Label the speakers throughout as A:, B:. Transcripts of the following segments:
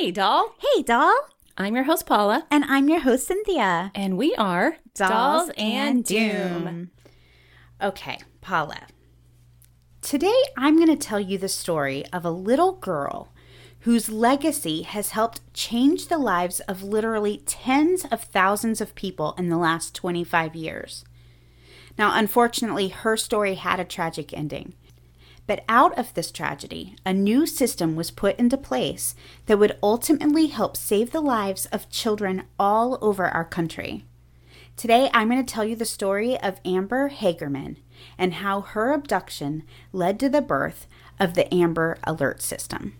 A: Hey, doll.
B: Hey, doll.
A: I'm your host, Paula.
B: And I'm your host, Cynthia.
A: And we are
B: Dolls, and Doom. Okay, Paula. Today I'm going to tell you the story of a little girl whose legacy has helped change the lives of literally tens of thousands of people in the last 25 years. Now, unfortunately, her story had a tragic ending. But out of this tragedy, a new system was put into place that would ultimately help save the lives of children all over our country. Today, I'm going to tell you the story of Amber Hagerman and how her abduction led to the birth of the Amber Alert System.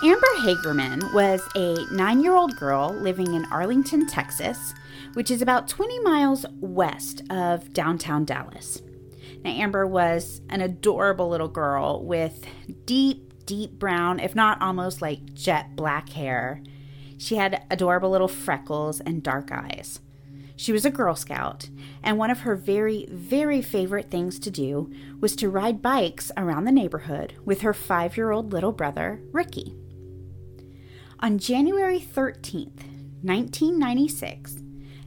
B: Amber Hagerman was a nine year old girl living in Arlington, Texas, which is about 20 miles west of downtown Dallas. Now, Amber was an adorable little girl with deep, deep brown, if not almost like jet black hair. She had adorable little freckles and dark eyes. She was a Girl Scout, and one of her very, very favorite things to do was to ride bikes around the neighborhood with her five year old little brother, Ricky. On January 13th, 1996,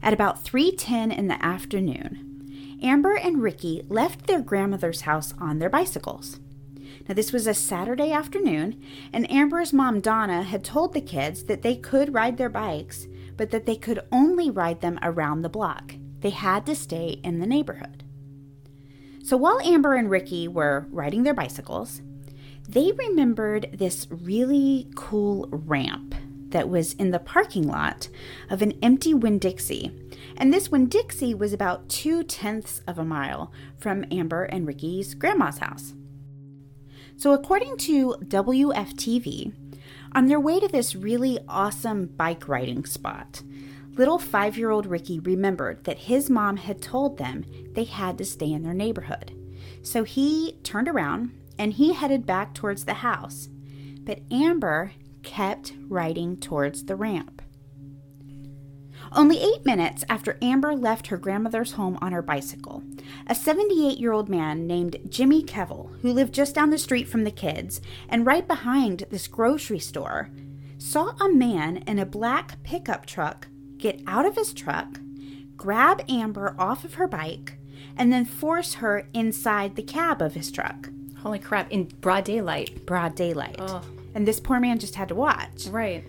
B: at about 3:10 in the afternoon, Amber and Ricky left their grandmother's house on their bicycles. Now this was a Saturday afternoon, and Amber's mom Donna had told the kids that they could ride their bikes, but that they could only ride them around the block. They had to stay in the neighborhood. So while Amber and Ricky were riding their bicycles, they remembered this really cool ramp that was in the parking lot of an empty Winn Dixie. And this Winn Dixie was about two tenths of a mile from Amber and Ricky's grandma's house. So, according to WFTV, on their way to this really awesome bike riding spot, little five year old Ricky remembered that his mom had told them they had to stay in their neighborhood. So he turned around and he headed back towards the house. But Amber kept riding towards the ramp. Only eight minutes after Amber left her grandmother's home on her bicycle, a 78 year old man named Jimmy Kevill, who lived just down the street from the kids and right behind this grocery store, saw a man in a black pickup truck get out of his truck, grab Amber off of her bike, and then force her inside the cab of his truck.
A: Holy crap, in broad daylight.
B: Broad daylight. And this poor man just had to watch.
A: Right.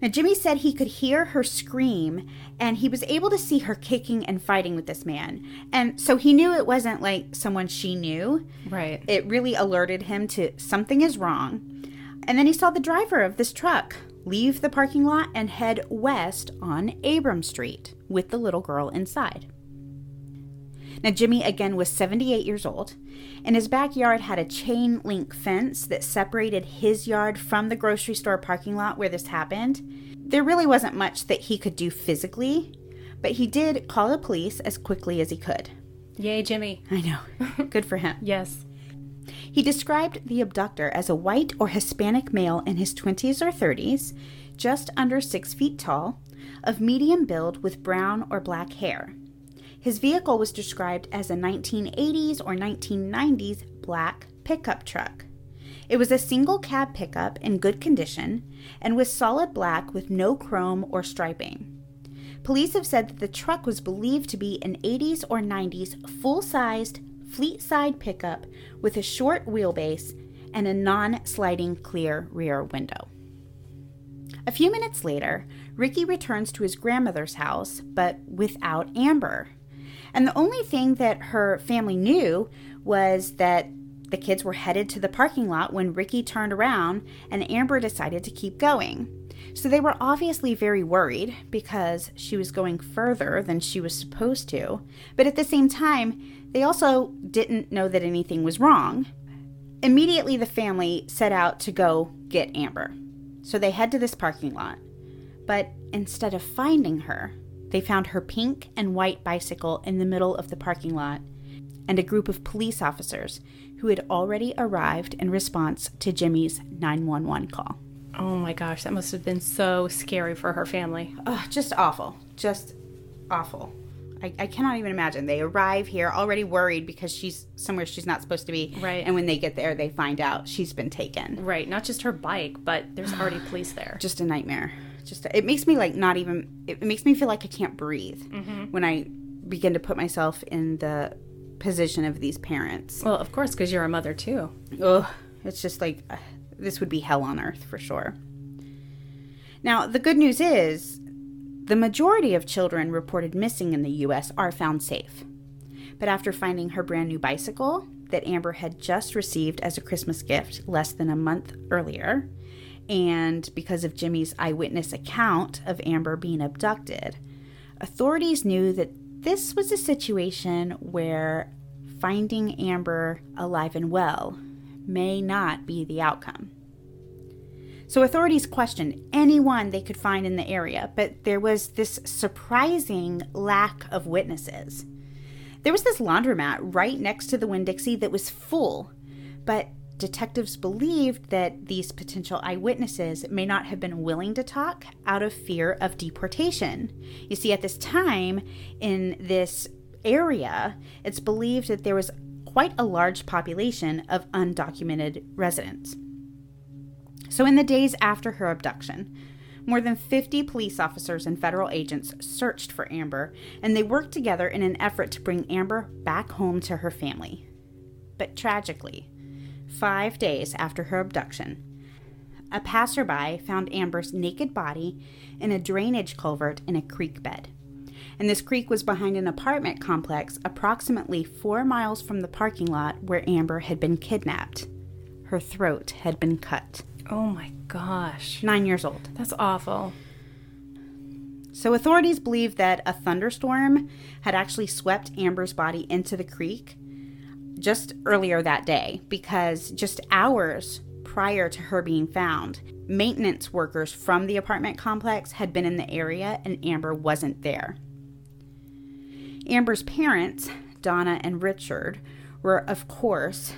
B: Now, Jimmy said he could hear her scream and he was able to see her kicking and fighting with this man. And so he knew it wasn't like someone she knew.
A: Right.
B: It really alerted him to something is wrong. And then he saw the driver of this truck leave the parking lot and head west on Abram Street with the little girl inside. Now, Jimmy again was 78 years old, and his backyard had a chain link fence that separated his yard from the grocery store parking lot where this happened. There really wasn't much that he could do physically, but he did call the police as quickly as he could.
A: Yay, Jimmy.
B: I know. Good for him.
A: Yes.
B: He described the abductor as a white or Hispanic male in his 20s or 30s, just under six feet tall, of medium build with brown or black hair. His vehicle was described as a 1980s or 1990s black pickup truck. It was a single cab pickup in good condition and was solid black with no chrome or striping. Police have said that the truck was believed to be an 80s or 90s full sized fleet side pickup with a short wheelbase and a non sliding clear rear window. A few minutes later, Ricky returns to his grandmother's house, but without Amber. And the only thing that her family knew was that the kids were headed to the parking lot when Ricky turned around and Amber decided to keep going. So they were obviously very worried because she was going further than she was supposed to. But at the same time, they also didn't know that anything was wrong. Immediately, the family set out to go get Amber. So they head to this parking lot. But instead of finding her, they found her pink and white bicycle in the middle of the parking lot and a group of police officers who had already arrived in response to Jimmy's 911 call.
A: Oh my gosh, that must have been so scary for her family.
B: Oh, just awful. Just awful. I, I cannot even imagine. They arrive here already worried because she's somewhere she's not supposed to be.
A: Right.
B: And when they get there, they find out she's been taken.
A: Right. Not just her bike, but there's already police there.
B: Just a nightmare. Just it makes me like not even. It makes me feel like I can't breathe when I begin to put myself in the position of these parents.
A: Well, of course, because you're a mother too.
B: Ugh, it's just like uh, this would be hell on earth for sure. Now, the good news is the majority of children reported missing in the US are found safe. But after finding her brand new bicycle that Amber had just received as a Christmas gift less than a month earlier, and because of Jimmy's eyewitness account of Amber being abducted, authorities knew that this was a situation where finding Amber alive and well may not be the outcome. So authorities questioned anyone they could find in the area, but there was this surprising lack of witnesses. There was this laundromat right next to the Winn Dixie that was full, but detectives believed that these potential eyewitnesses may not have been willing to talk out of fear of deportation. You see, at this time in this area, it's believed that there was quite a large population of undocumented residents. So, in the days after her abduction, more than 50 police officers and federal agents searched for Amber, and they worked together in an effort to bring Amber back home to her family. But tragically, five days after her abduction, a passerby found Amber's naked body in a drainage culvert in a creek bed. And this creek was behind an apartment complex approximately four miles from the parking lot where Amber had been kidnapped. Her throat had been cut.
A: Oh my gosh.
B: Nine years old.
A: That's awful.
B: So, authorities believe that a thunderstorm had actually swept Amber's body into the creek just earlier that day because just hours prior to her being found, maintenance workers from the apartment complex had been in the area and Amber wasn't there. Amber's parents, Donna and Richard, were, of course,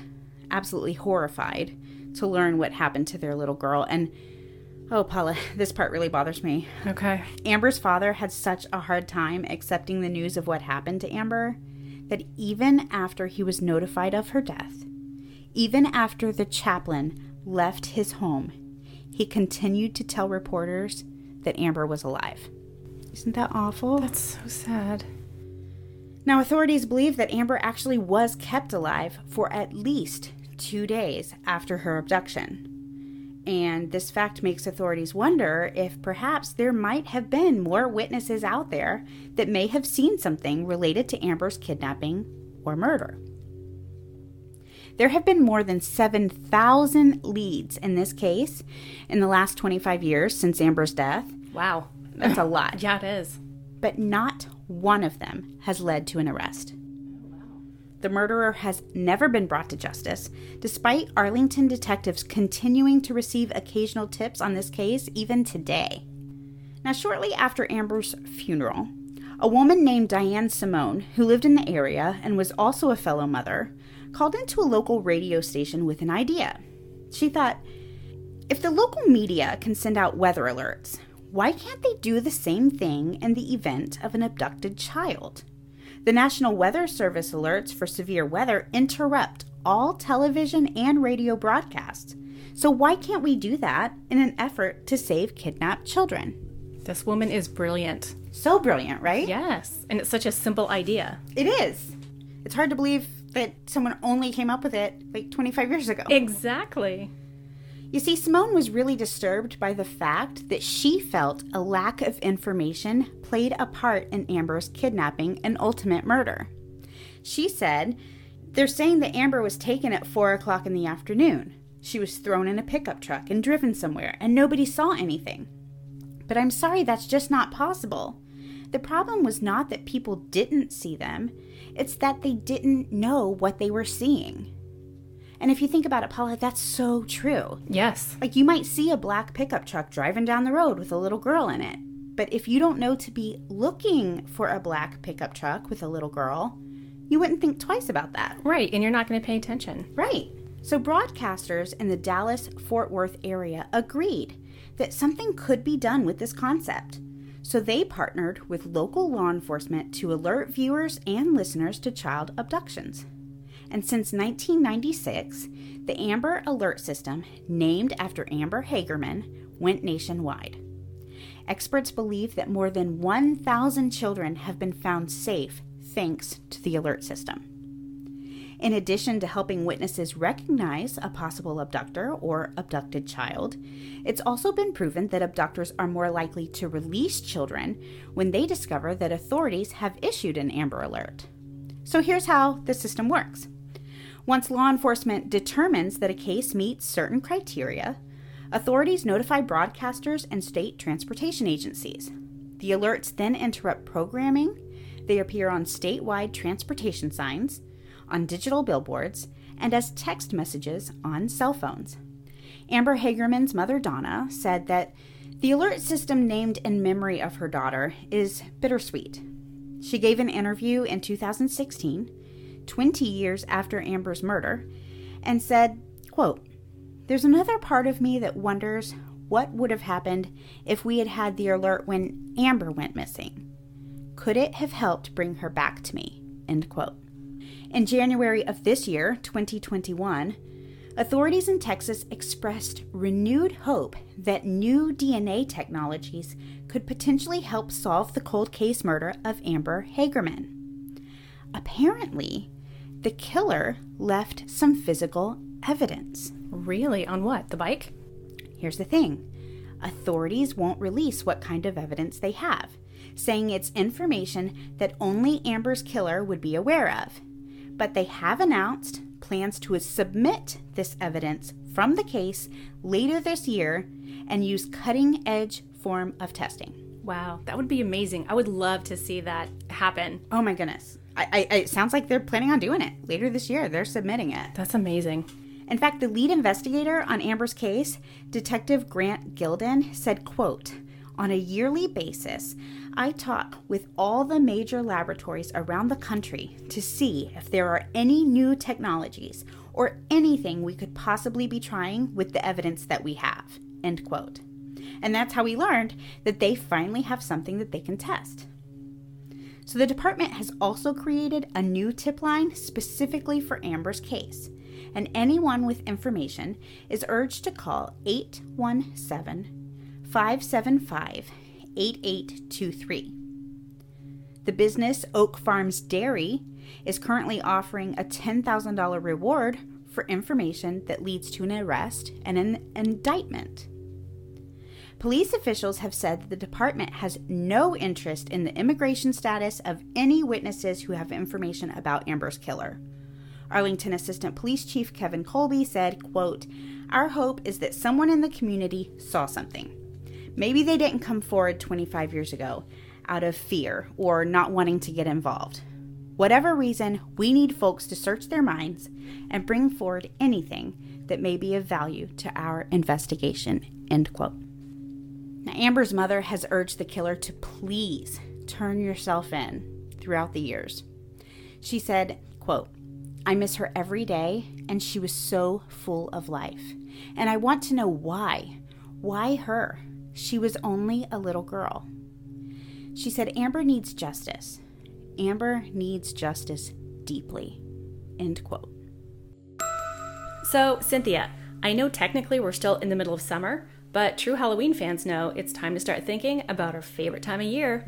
B: absolutely horrified to learn what happened to their little girl. And oh, Paula, this part really bothers me.
A: Okay.
B: Amber's father had such a hard time accepting the news of what happened to Amber that even after he was notified of her death, even after the chaplain left his home, he continued to tell reporters that Amber was alive. Isn't that awful?
A: That's so sad.
B: Now, authorities believe that Amber actually was kept alive for at least two days after her abduction. And this fact makes authorities wonder if perhaps there might have been more witnesses out there that may have seen something related to Amber's kidnapping or murder. There have been more than 7,000 leads in this case in the last 25 years since Amber's death.
A: Wow.
B: That's a lot.
A: Yeah, it is.
B: But not one of them has led to an arrest. The murderer has never been brought to justice, despite Arlington detectives continuing to receive occasional tips on this case even today. Now, shortly after Amber's funeral, a woman named Diane Simone, who lived in the area and was also a fellow mother, called into a local radio station with an idea. She thought, if the local media can send out weather alerts, why can't they do the same thing in the event of an abducted child? The National Weather Service alerts for severe weather interrupt all television and radio broadcasts. So, why can't we do that in an effort to save kidnapped children?
A: This woman is brilliant.
B: So brilliant, right?
A: Yes. And it's such a simple idea.
B: It is. It's hard to believe that someone only came up with it like 25 years ago.
A: Exactly.
B: You see, Simone was really disturbed by the fact that she felt a lack of information played a part in Amber's kidnapping and ultimate murder. She said, They're saying that Amber was taken at 4 o'clock in the afternoon. She was thrown in a pickup truck and driven somewhere, and nobody saw anything. But I'm sorry, that's just not possible. The problem was not that people didn't see them, it's that they didn't know what they were seeing. And if you think about it, Paula, that's so true.
A: Yes.
B: Like you might see a black pickup truck driving down the road with a little girl in it. But if you don't know to be looking for a black pickup truck with a little girl, you wouldn't think twice about that.
A: Right. And you're not going to pay attention.
B: Right. So broadcasters in the Dallas Fort Worth area agreed that something could be done with this concept. So they partnered with local law enforcement to alert viewers and listeners to child abductions. And since 1996, the Amber Alert System, named after Amber Hagerman, went nationwide. Experts believe that more than 1,000 children have been found safe thanks to the alert system. In addition to helping witnesses recognize a possible abductor or abducted child, it's also been proven that abductors are more likely to release children when they discover that authorities have issued an Amber Alert. So here's how the system works. Once law enforcement determines that a case meets certain criteria, authorities notify broadcasters and state transportation agencies. The alerts then interrupt programming, they appear on statewide transportation signs, on digital billboards, and as text messages on cell phones. Amber Hagerman's mother, Donna, said that the alert system named in memory of her daughter is bittersweet. She gave an interview in 2016, 20 years after Amber's murder, and said, quote, There's another part of me that wonders what would have happened if we had had the alert when Amber went missing. Could it have helped bring her back to me? End quote. In January of this year, 2021, authorities in Texas expressed renewed hope that new DNA technologies could potentially help solve the cold case murder of Amber Hagerman. Apparently, the killer left some physical evidence.
A: Really? On what? The bike?
B: Here's the thing authorities won't release what kind of evidence they have, saying it's information that only Amber's killer would be aware of. But they have announced plans to submit this evidence from the case later this year and use cutting edge form of testing.
A: Wow, that would be amazing. I would love to see that happen.
B: Oh my goodness. I, I, it sounds like they're planning on doing it later this year. They're submitting it.
A: That's amazing.
B: In fact, the lead investigator on Amber's case, Detective Grant Gilden, said, quote, on a yearly basis, I talk with all the major laboratories around the country to see if there are any new technologies or anything we could possibly be trying with the evidence that we have. End quote. And that's how we learned that they finally have something that they can test. So the department has also created a new tip line specifically for Amber's case, and anyone with information is urged to call 817 575 8823. The business Oak Farms Dairy is currently offering a $10,000 reward for information that leads to an arrest and an indictment. Police officials have said that the department has no interest in the immigration status of any witnesses who have information about Amber's killer. Arlington Assistant Police Chief Kevin Kolbye said, quote, Our hope is that someone in the community saw something. Maybe they didn't come forward 25 years ago out of fear or not wanting to get involved. Whatever reason, we need folks to search their minds and bring forward anything that may be of value to our investigation. End quote. Now, Amber's mother has urged the killer to please turn yourself in throughout the years. She said, quote, I miss her every day, and she was so full of life. And I want to know why. Why her? She was only a little girl. She said, Amber needs justice. Amber needs justice deeply. End quote.
A: So, Cynthia, I know technically we're still in the middle of summer, but true Halloween fans know it's time to start thinking about our favorite time of year.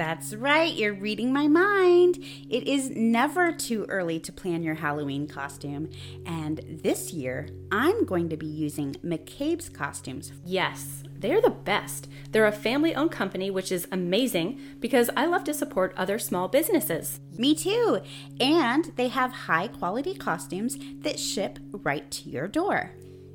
B: That's right, you're reading my mind. It is never too early to plan your Halloween costume. And this year, I'm going to be using McCabe's costumes.
A: Yes, they're the best. They're a family owned company, which is amazing because I love to support other small businesses.
B: Me too. And they have high quality costumes that ship right to your door.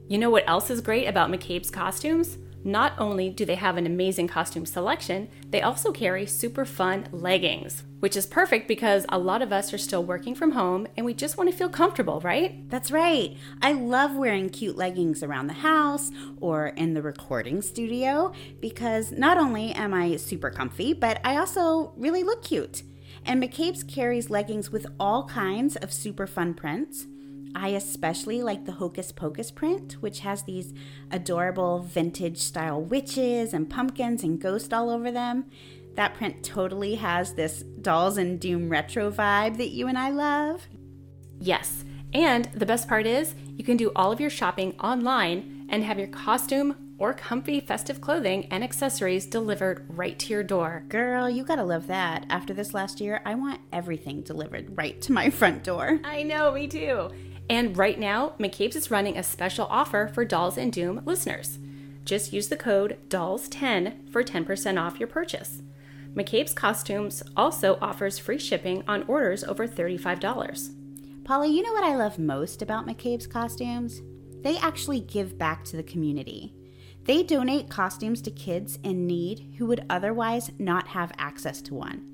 A: You know what else is great about McCabe's costumes? Not only do they have an amazing costume selection, they also carry super fun leggings, which is perfect because a lot of us are still working from home and we just want to feel comfortable, right?
B: That's right. I love wearing cute leggings around the house or in the recording studio because not only am I super comfy, but I also really look cute. And McCabe's carries leggings with all kinds of super fun prints I especially like the Hocus Pocus print, which has these adorable vintage style witches and pumpkins and ghosts all over them. That print totally has this Dolls and Doom retro vibe that you and I love.
A: Yes, and the best part is you can do all of your shopping online and have your costume or comfy festive clothing and accessories delivered right to your door.
B: Girl, you gotta love that. After this last year, I want everything delivered right to my front door.
A: I know, me too. And right now, McCabe's is running a special offer for Dolls and Doom listeners. Just use the code DOLLS10 for 10% off your purchase. McCabe's Costumes also offers free shipping on orders over $35.
B: Paula, you know what I love most about McCabe's Costumes? They actually give back to the community. They donate costumes to kids in need who would otherwise not have access to one.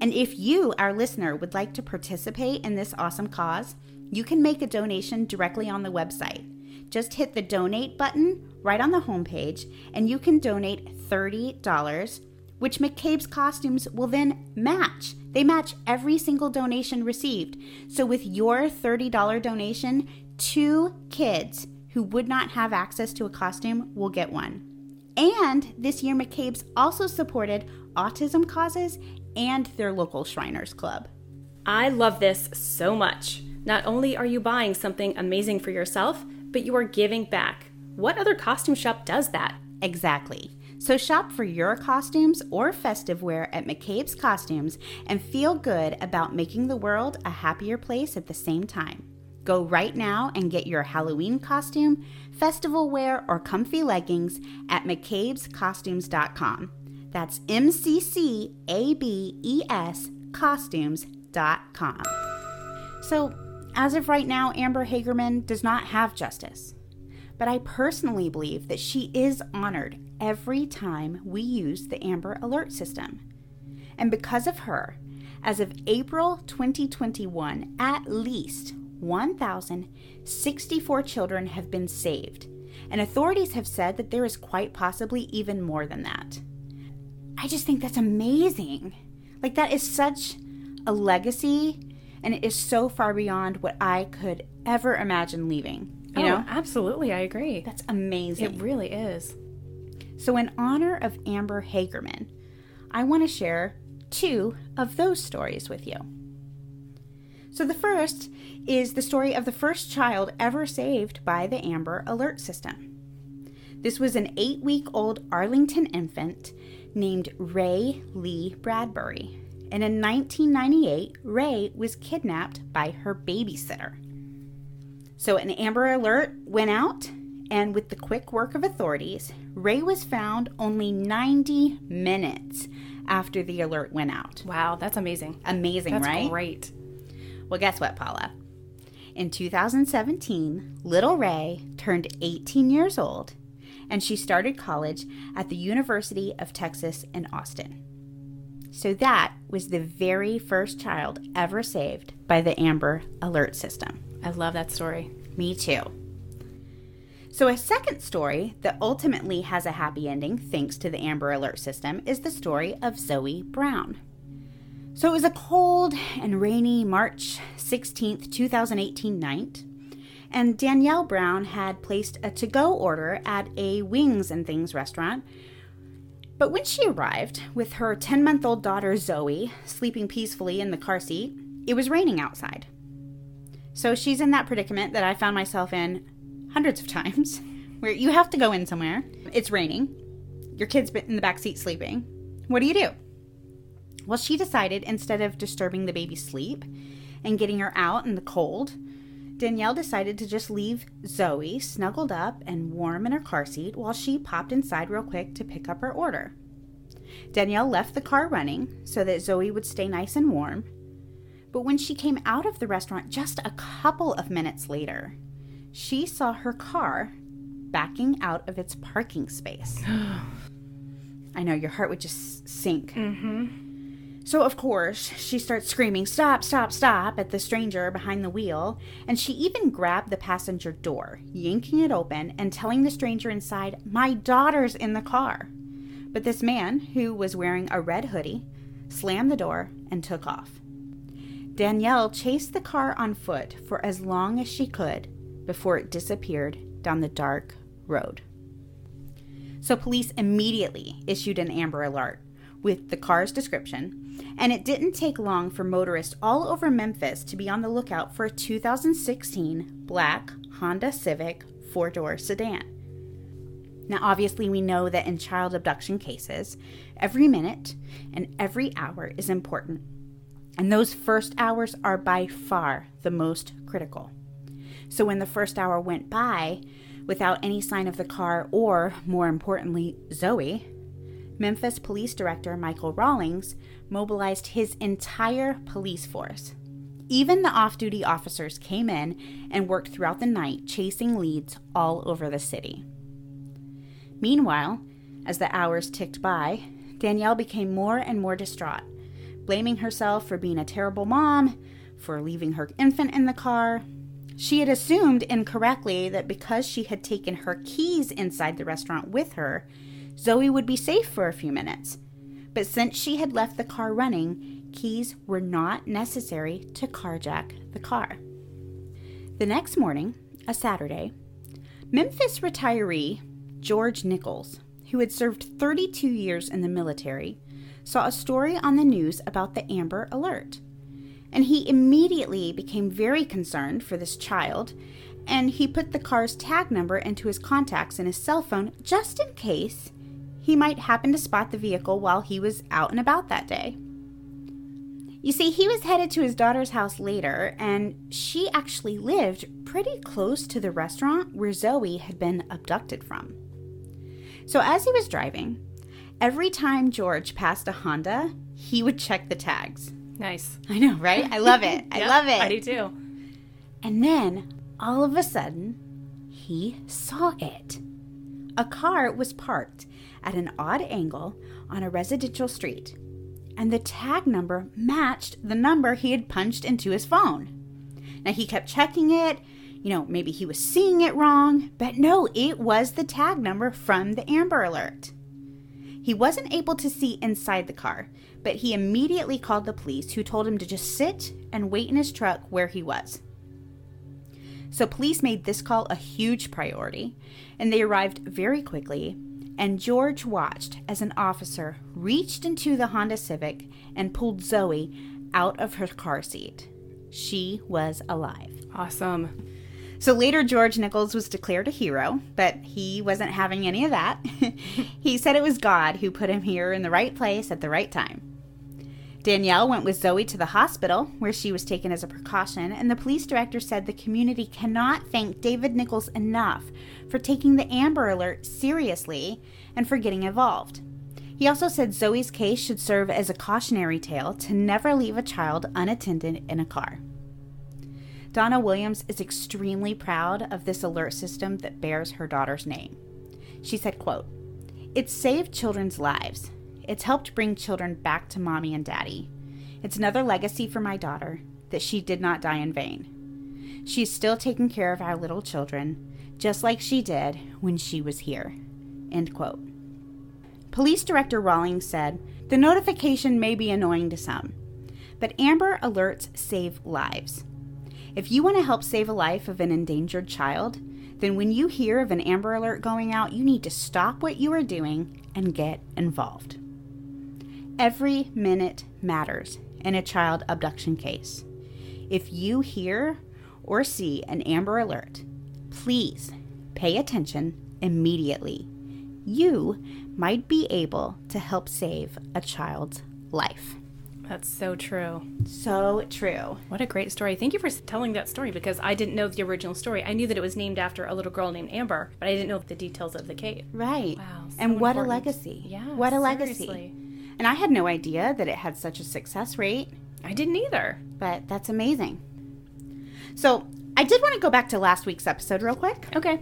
B: And if you, our listener, would like to participate in this awesome cause, you can make a donation directly on the website. Just hit the donate button right on the homepage, and you can donate $30, which McCabe's Costumes will then match. They match every single donation received. So with your $30 donation, two kids who would not have access to a costume will get one. And this year, McCabe's also supported autism causes and their local Shriners Club.
A: I love this so much. Not only are you buying something amazing for yourself, but you are giving back. What other costume shop does that?
B: Exactly. So shop for your costumes or festive wear at McCabe's Costumes and feel good about making the world a happier place at the same time. Go right now and get your Halloween costume, festival wear, or comfy leggings at McCabe'sCostumes.com. That's M C C A B E S costumes.com. So, as of right now, Amber Hagerman does not have justice. But I personally believe that she is honored every time we use the Amber Alert system. And because of her, as of April 2021, at least 1,064 children have been saved, and authorities have said that there is quite possibly even more than that. I just think that's amazing. Like, that is such a legacy, and it is so far beyond what I could ever imagine leaving. You
A: oh,
B: know?
A: absolutely. I agree.
B: That's amazing.
A: It really is.
B: So, in honor of Amber Hagerman, I want to share two of those stories with you. So, the first is the story of the first child ever saved by the Amber Alert System. This was an eight week old Arlington infant named Rae Leigh Bradbury. And in 1998, Rae was kidnapped by her babysitter. So, an Amber Alert went out, and with the quick work of authorities, Rae was found only 90 minutes after the alert went out.
A: Wow, that's amazing.
B: Amazing,
A: That's
B: right?
A: great.
B: Well, guess what, Paula? In 2017, little Rae turned 18 years old and she started college at the University of Texas in Austin. So that was the very first child ever saved by the Amber Alert System.
A: I love that story.
B: Me too. So, a second story that ultimately has a happy ending thanks to the Amber Alert System is the story of Zoe Brown. So, it was a cold and rainy March 16th, 2018 night, and Danielle Brown had placed a to go order at a Wings and Things restaurant. But when she arrived with her 10 month old daughter Zoe sleeping peacefully in the car seat, it was raining outside. So she's in that predicament that I found myself in hundreds of times where you have to go in somewhere. It's raining. Your kid's in the back seat sleeping. What do you do? Well, she decided instead of disturbing the baby's sleep and getting her out in the cold, Danielle decided to just leave Zoe snuggled up and warm in her car seat while she popped inside real quick to pick up her order. Danielle left the car running so that Zoe would stay nice and warm. But when she came out of the restaurant just a couple of minutes later, she saw her car backing out of its parking space. I know your heart would just sink. Mm-hmm. So, of course, she starts screaming, Stop, stop, stop, at the stranger behind the wheel, and she even grabbed the passenger door, yanking it open and telling the stranger inside, My daughter's in the car. But this man, who was wearing a red hoodie, slammed the door and took off. Danielle chased the car on foot for as long as she could before it disappeared down the dark road. So police immediately issued an Amber Alert with the car's description, and it didn't take long for motorists all over Memphis to be on the lookout for a 2016 black Honda Civic four door sedan. Now, obviously, we know that in child abduction cases, every minute and every hour is important. And those first hours are by far the most critical. So, when the first hour went by without any sign of the car or, more importantly, Zoe, Memphis Police Director Michael Rallings mobilized his entire police force. Even the off duty officers came in and worked throughout the night chasing leads all over the city. Meanwhile, as the hours ticked by, Danielle became more and more distraught, blaming herself for being a terrible mom, for leaving her infant in the car. She had assumed incorrectly that because she had taken her keys inside the restaurant with her, Zoe would be safe for a few minutes. But since she had left the car running, keys were not necessary to carjack the car. The next morning, a Saturday, Memphis retiree George Nichols, who had served 32 years in the military, saw a story on the news about the Amber Alert. And he immediately became very concerned for this child, and he put the car's tag number into his contacts in his cell phone just in case he might happen to spot the vehicle while he was out and about that day. You see, he was headed to his daughter's house later, and she actually lived pretty close to the restaurant where Zoe had been abducted from. So as he was driving, every time George passed a Honda, he would check the tags.
A: Nice.
B: I know, right? I love it. I
A: Yep,
B: love it.
A: I do too.
B: And then, all of a sudden, he saw it. A car was parked at an odd angle on a residential street, and the tag number matched the number he had punched into his phone. Now, he kept checking it. You know, maybe he was seeing it wrong, but no, it was the tag number from the Amber Alert. He wasn't able to see inside the car, but he immediately called the police, who told him to just sit and wait in his truck where he was. So, police made this call a huge priority, and they arrived very quickly. And George watched as an officer reached into the Honda Civic and pulled Zoe out of her car seat. She was alive.
A: Awesome.
B: So later, George Nichols was declared a hero, but he wasn't having any of that. he said it was God who put him here in the right place at the right time. Danielle went with Zoe to the hospital, where she was taken as a precaution, and the police director said the community cannot thank David Nichols enough for taking the Amber Alert seriously and for getting involved. He also said Zoe's case should serve as a cautionary tale to never leave a child unattended in a car. Donna Williams is extremely proud of this alert system that bears her daughter's name. She said, quote, It's saved children's lives. It's helped bring children back to mommy and daddy. It's another legacy for my daughter that she did not die in vain. She's still taking care of our little children, just like she did when she was here. End quote. Police Director Rallings said, The notification may be annoying to some, but Amber Alerts save lives. If you want to help save a life of an endangered child, then when you hear of an Amber Alert going out, you need to stop what you are doing and get involved. Every minute matters in a child abduction case. If you hear or see an Amber Alert, please pay attention immediately. You might be able to help save a child's life.
A: That's so true.
B: So true.
A: What a great story. Thank you for telling that story because I didn't know the original story. I knew that it was named after a little girl named Amber, but I didn't know the details of the case.
B: Right.
A: Wow, so
B: and what a legacy.
A: Yeah.
B: What a legacy. And I had no idea that it had such a success rate,
A: I didn't either.
B: but that's amazing. So, I did want to go back to last week's episode real quick.
A: Okay.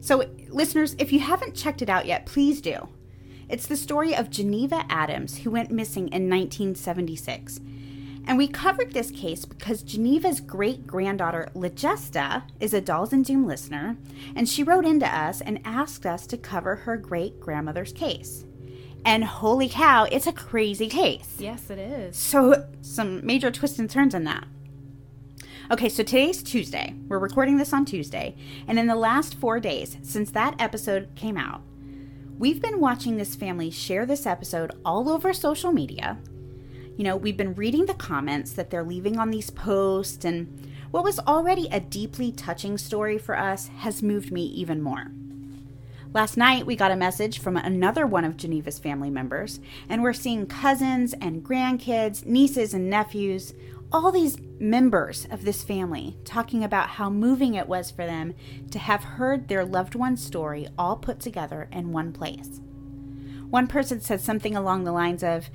B: So, listeners, if you haven't checked it out yet, please do. It's the story of Geneva Adams, who went missing in 1976. And we covered this case because Geneva's great granddaughter, Legesta, is a Dolls and Doom listener, and she wrote into us and asked us to cover her great grandmother's case. And holy cow, it's a crazy case.
A: Yes, it is.
B: So, some major twists and turns in that. Okay, so today's Tuesday. We're recording this on Tuesday. And in the last four days since that episode came out, we've been watching this family share this episode all over social media. You know, we've been reading the comments that they're leaving on these posts, and what was already a deeply touching story for us has moved me even more. Last night, we got a message from another one of Geneva's family members, and we're seeing cousins and grandkids, nieces and nephews, all these members of this family talking about how moving it was for them to have heard their loved one's story all put together in one place. One person said something along the lines of,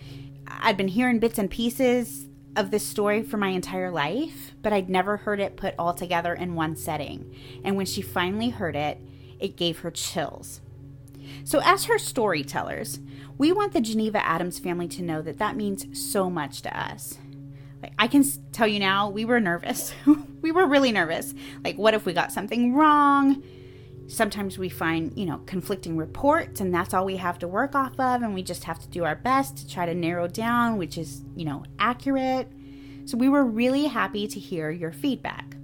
B: I'd been hearing bits and pieces of this story for my entire life, but I'd never heard it put all together in one setting. And when she finally heard it, it gave her chills. So, as her storytellers, we want the Geneva Adams family to know that that means so much to us. Like, I can tell you now, we were nervous. we were really nervous. Like, what if we got something wrong? Sometimes we find, you know, conflicting reports, and that's all we have to work off of, and we just have to do our best to try to narrow down which is, you know, accurate. So, we were really happy to hear your feedback.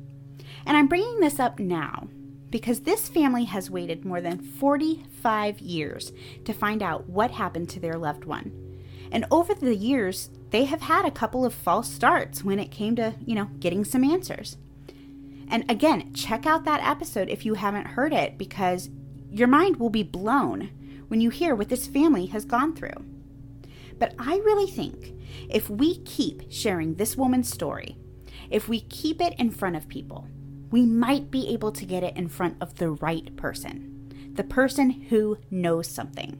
B: And I'm bringing this up now because this family has waited more than 45 years to find out what happened to their loved one. And over the years, they have had a couple of false starts when it came to, you know, getting some answers. And again, check out that episode if you haven't heard it because your mind will be blown when you hear what this family has gone through. But I really think if we keep sharing this woman's story, if we keep it in front of people, we might be able to get it in front of the right person, the person who knows something.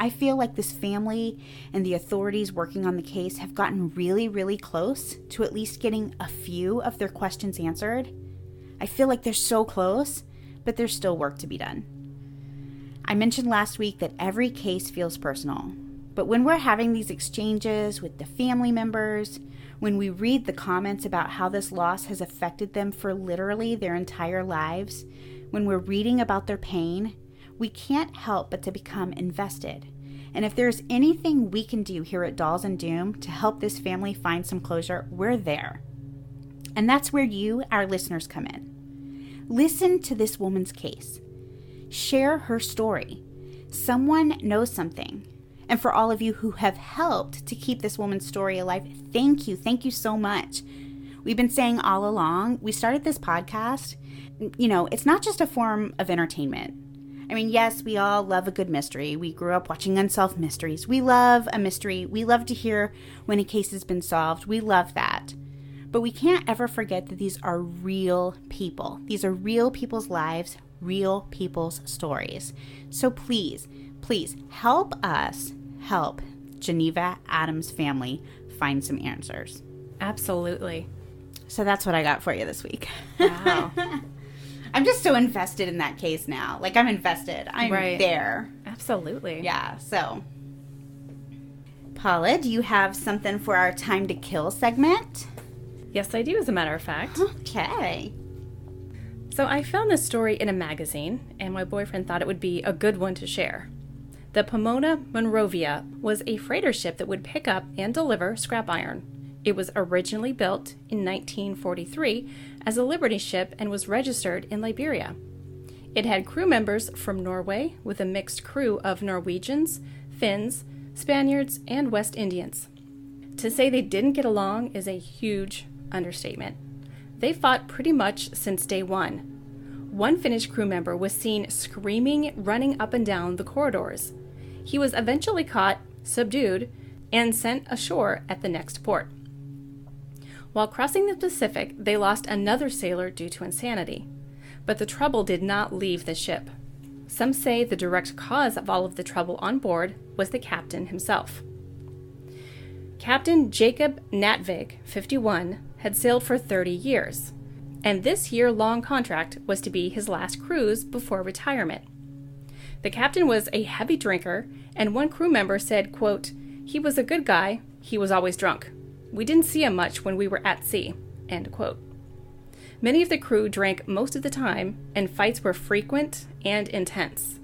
B: I feel like this family and the authorities working on the case have gotten really, really close to at least getting a few of their questions answered. I feel like they're so close, but there's still work to be done. I mentioned last week that every case feels personal, but when we're having these exchanges with the family members, when we read the comments about how this loss has affected them for literally their entire lives, when we're reading about their pain, we can't help but to become invested. And if there's anything we can do here at Dolls and Doom to help this family find some closure, we're there. And that's where you, our listeners, come in. Listen to this woman's case. Share her story. Someone knows something. And for all of you who have helped to keep this woman's story alive, thank you. Thank you so much. We've been saying all along, we started this podcast. You know, it's not just a form of entertainment. I mean, yes, we all love a good mystery. We grew up watching Unsolved Mysteries. We love a mystery. We love to hear when a case has been solved. We love that. But we can't ever forget that these are real people. These are real people's lives, real people's stories. So please, please help us help Geneva Adams family find some answers.
A: Absolutely.
B: So that's what I got for you this week.
A: Wow.
B: I'm just so invested in that case now. Like I'm invested. I'm
A: Right.
B: there.
A: Absolutely.
B: Yeah, so Paula, do you have something for our time to kill segment?
A: Yes, I do, as a matter of fact.
B: Okay.
A: So I found this story in a magazine, and my boyfriend thought it would be a good one to share. The Pomona Monrovia was a freighter ship that would pick up and deliver scrap iron. It was originally built in 1943 as a Liberty ship and was registered in Liberia. It had crew members from Norway with a mixed crew of Norwegians, Finns, Spaniards, and West Indians. To say they didn't get along is a huge understatement. They fought pretty much since day one. One Finnish crew member was seen screaming, running up and down the corridors. He was eventually caught, subdued, and sent ashore at the next port. While crossing the Pacific, they lost another sailor due to insanity. But the trouble did not leave the ship. Some say the direct cause of all of the trouble on board was the captain himself. Captain Jacob Natvig, 51, had sailed for 30 years, and this year long contract was to be his last cruise before retirement. The captain was a heavy drinker, and one crew member said, quote, He was a good guy, he was always drunk. We didn't see him much when we were at sea. End quote. Many of the crew drank most of the time, and fights were frequent and intense.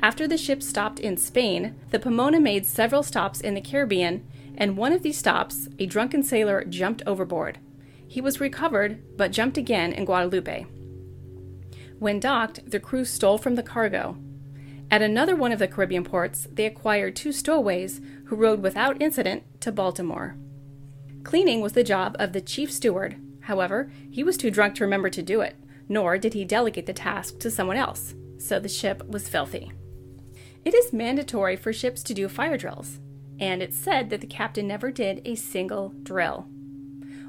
A: After the ship stopped in Spain, the Pomona made several stops in the Caribbean, and one of these stops, a drunken sailor jumped overboard. He was recovered, but jumped again in Guadeloupe. When docked, the crew stole from the cargo. At another one of the Caribbean ports, they acquired two stowaways who rode without incident to Baltimore. Cleaning was the job of the chief steward. However, he was too drunk to remember to do it, nor did he delegate the task to someone else, so the ship was filthy. It is mandatory for ships to do fire drills, and it's said that the captain never did a single drill.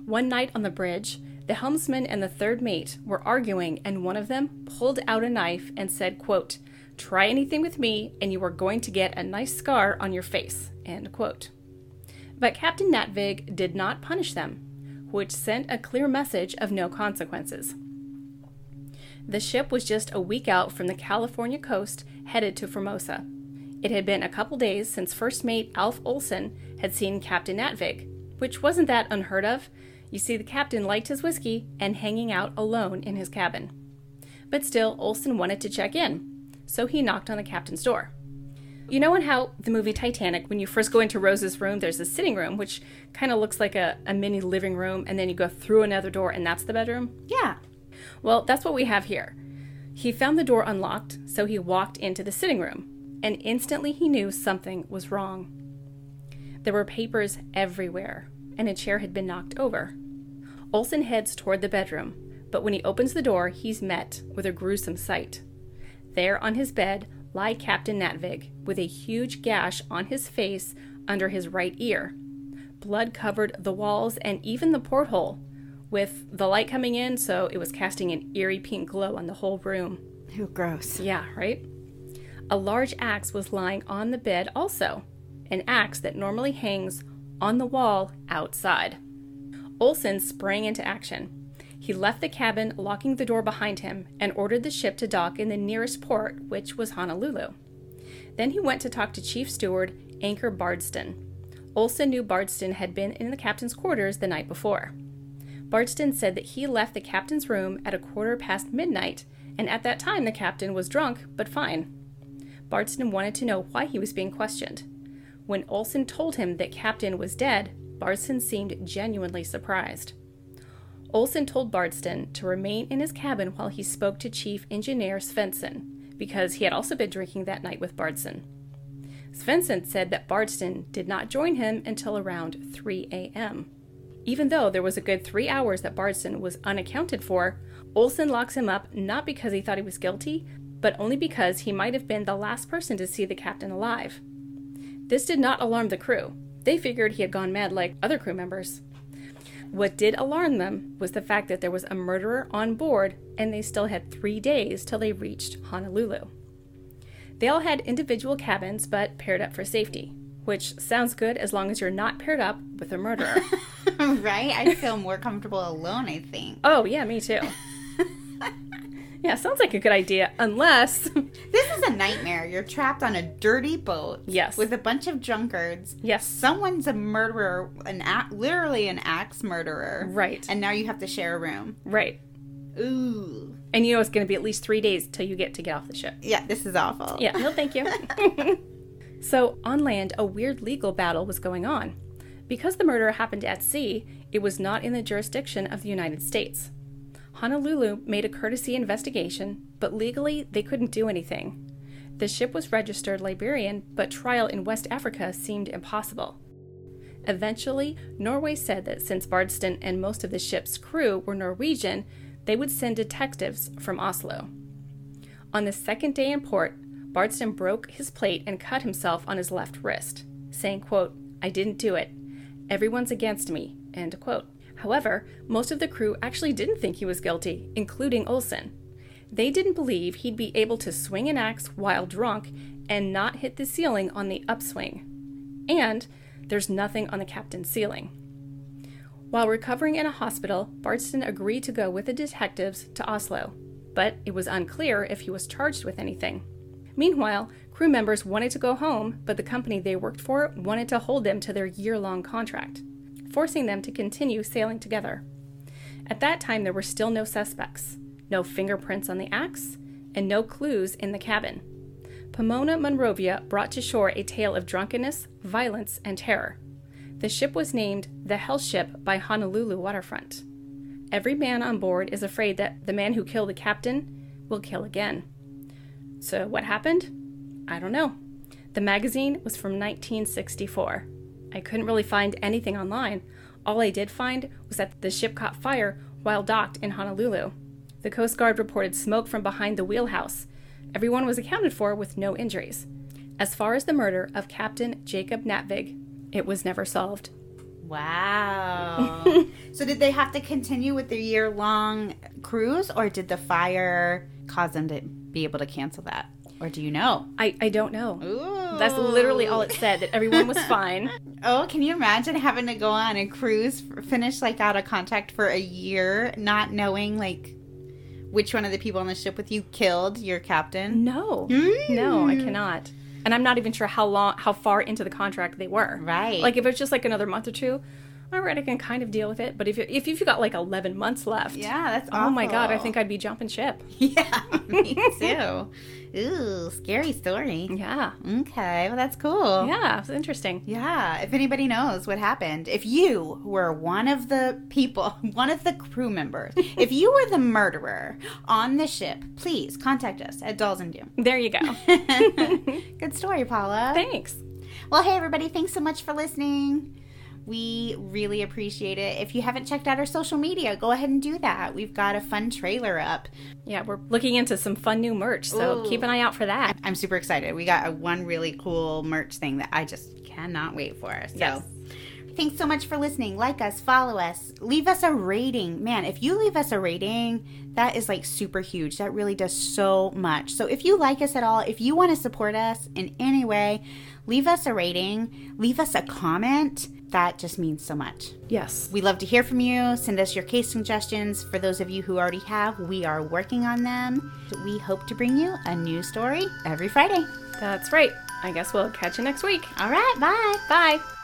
A: One night on the bridge, the helmsman and the third mate were arguing, and one of them pulled out a knife and said, quote, Try anything with me, and you are going to get a nice scar on your face. End quote. But Captain Natvig did not punish them, which sent a clear message of no consequences. The ship was just a week out from the California coast, headed to Formosa. It had been a couple days since first mate Alf Olson had seen Captain Natvig, which wasn't that unheard of. You see, the captain liked his whiskey and hanging out alone in his cabin. But still, Olson wanted to check in, so he knocked on the captain's door. You know, in how the movie Titanic, when you first go into Rose's room, there's a sitting room, which kind of looks like a, a mini living room, and then you go through another door, and that's the bedroom?
B: Yeah.
A: Well, that's what we have here. He found the door unlocked, so he walked into the sitting room, and instantly he knew something was wrong. There were papers everywhere, and a chair had been knocked over. Olson heads toward the bedroom, but when he opens the door, he's met with a gruesome sight. There on his bed lie Captain Natvig, with a huge gash on his face under his right ear. Blood covered the walls and even the porthole, with the light coming in, so it was casting an eerie pink glow on the whole room.
B: Ooh, gross.
A: Yeah, right? A large axe was lying on the bed, also, an axe that normally hangs on the wall outside. Olson sprang into action. He left the cabin, locking the door behind him, and ordered the ship to dock in the nearest port, which was Honolulu. Then he went to talk to Chief Steward Anchor Bardston. Olson knew Bardston had been in the captain's quarters the night before. Bardston said that he left the captain's room at a quarter past midnight, and at that time the captain was drunk but fine. Bardston wanted to know why he was being questioned. When Olson told him that Captain was dead, Bardston seemed genuinely surprised. Olson told Bardston to remain in his cabin while he spoke to Chief Engineer Svensson, because he had also been drinking that night with Bardston. Svensson said that Bardston did not join him until around 3 a.m. Even though there was a good three hours that Bardston was unaccounted for, Olson locks him up not because he thought he was guilty, but only because he might have been the last person to see the captain alive. This did not alarm the crew. They figured he had gone mad like other crew members. What did alarm them was the fact that there was a murderer on board and they still had three days till they reached Honolulu. They all had individual cabins but paired up for safety, which sounds good as long as you're not paired up with a murderer.
B: right? I feel more comfortable alone, I think.
A: oh, yeah, me too. yeah, sounds like a good idea, unless.
B: This is a nightmare. You're trapped on a dirty boat.
A: Yes.
B: With a bunch of drunkards.
A: yes.
B: Someone's a murderer, an a- literally an axe murderer.
A: Right.
B: And now you have to share a room.
A: Right.
B: Ooh.
A: And you know it's going to be at least three days till you get to get off the ship.
B: Yeah, this is awful.
A: Yeah, no, thank you. so, on land, a weird legal battle was going on. Because the murder happened at sea, it was not in the jurisdiction of the United States. Honolulu made a courtesy investigation, but legally they couldn't do anything. The ship was registered Liberian, but trial in West Africa seemed impossible. Eventually, Norway said that since Bardston and most of the ship's crew were Norwegian, they would send detectives from Oslo. On the second day in port, Bardston broke his plate and cut himself on his left wrist, saying, quote, I didn't do it. Everyone's against me. End quote. However, most of the crew actually didn't think he was guilty, including Olson. They didn't believe he'd be able to swing an axe while drunk and not hit the ceiling on the upswing. And there's nothing on the captain's ceiling. While recovering in a hospital, Bardston agreed to go with the detectives to Oslo, but it was unclear if he was charged with anything. Meanwhile, crew members wanted to go home, but the company they worked for wanted to hold them to their year long contract, forcing them to continue sailing together. At that time, there were still no suspects, no fingerprints on the axe, and no clues in the cabin. Pomona Monrovia brought to shore a tale of drunkenness, violence, and terror. The ship was named the Hell Ship by Honolulu waterfront. Every man on board is afraid that the man who killed the captain will kill again. So, what happened? I don't know. The magazine was from 1964. I couldn't really find anything online. All I did find was that the ship caught fire while docked in Honolulu. The Coast Guard reported smoke from behind the wheelhouse. Everyone was accounted for with no injuries. As far as the murder of Captain Jacob Natvig, it was never solved.
B: Wow. so did they have to continue with their year long cruise or did the fire cause them to be able to cancel that? Or do you know?
A: I, I don't know.
B: Ooh.
A: That's literally all it said, that everyone was fine.
B: Oh, can you imagine having to go on a cruise, finish like out of contact for a year, not knowing like which one of the people on the ship with you killed your captain?
A: No.
B: Mm.
A: No, I cannot. And I'm not even sure how long, how far into the contract they were.
B: Right.
A: Like if it's just like another month or two, all right, I can kind of deal with it. But if you, if you've got like 11 months left,
B: Yeah, that's
A: oh my god, I think I'd be jumping ship.
B: Yeah, me too. Ooh, scary story.
A: Yeah.
B: Okay, well that's cool.
A: Yeah, it's interesting.
B: Yeah, if anybody knows what happened, if you were one of the people, one of the crew members, if you were the murderer on the ship, please contact us at Dolls and Doom.
A: There you go.
B: Good story, Paula.
A: Thanks.
B: Well, hey, everybody, thanks so much for listening. We really appreciate it. If you haven't checked out our social media, go ahead and do that. We've got a fun trailer up.
A: Yeah, we're looking into some fun new merch, so
B: Ooh.
A: keep an eye out for that.
B: I'm super excited. We got a one really cool merch thing that I just cannot wait for. So
A: Yes.
B: thanks so much for listening. Like us, follow us, leave us a rating. Man, if you leave us a rating, that is like super huge. That really does so much. So if you like us at all, if you want to support us in any way, leave us a rating, leave us a comment. That just means so much.
A: Yes.
B: We love to hear from you. Send us your case suggestions. For those of you who already have, we are working on them. We hope to bring you a new story every Friday.
A: That's right. I guess we'll catch you next week.
B: All right, bye.
A: Bye.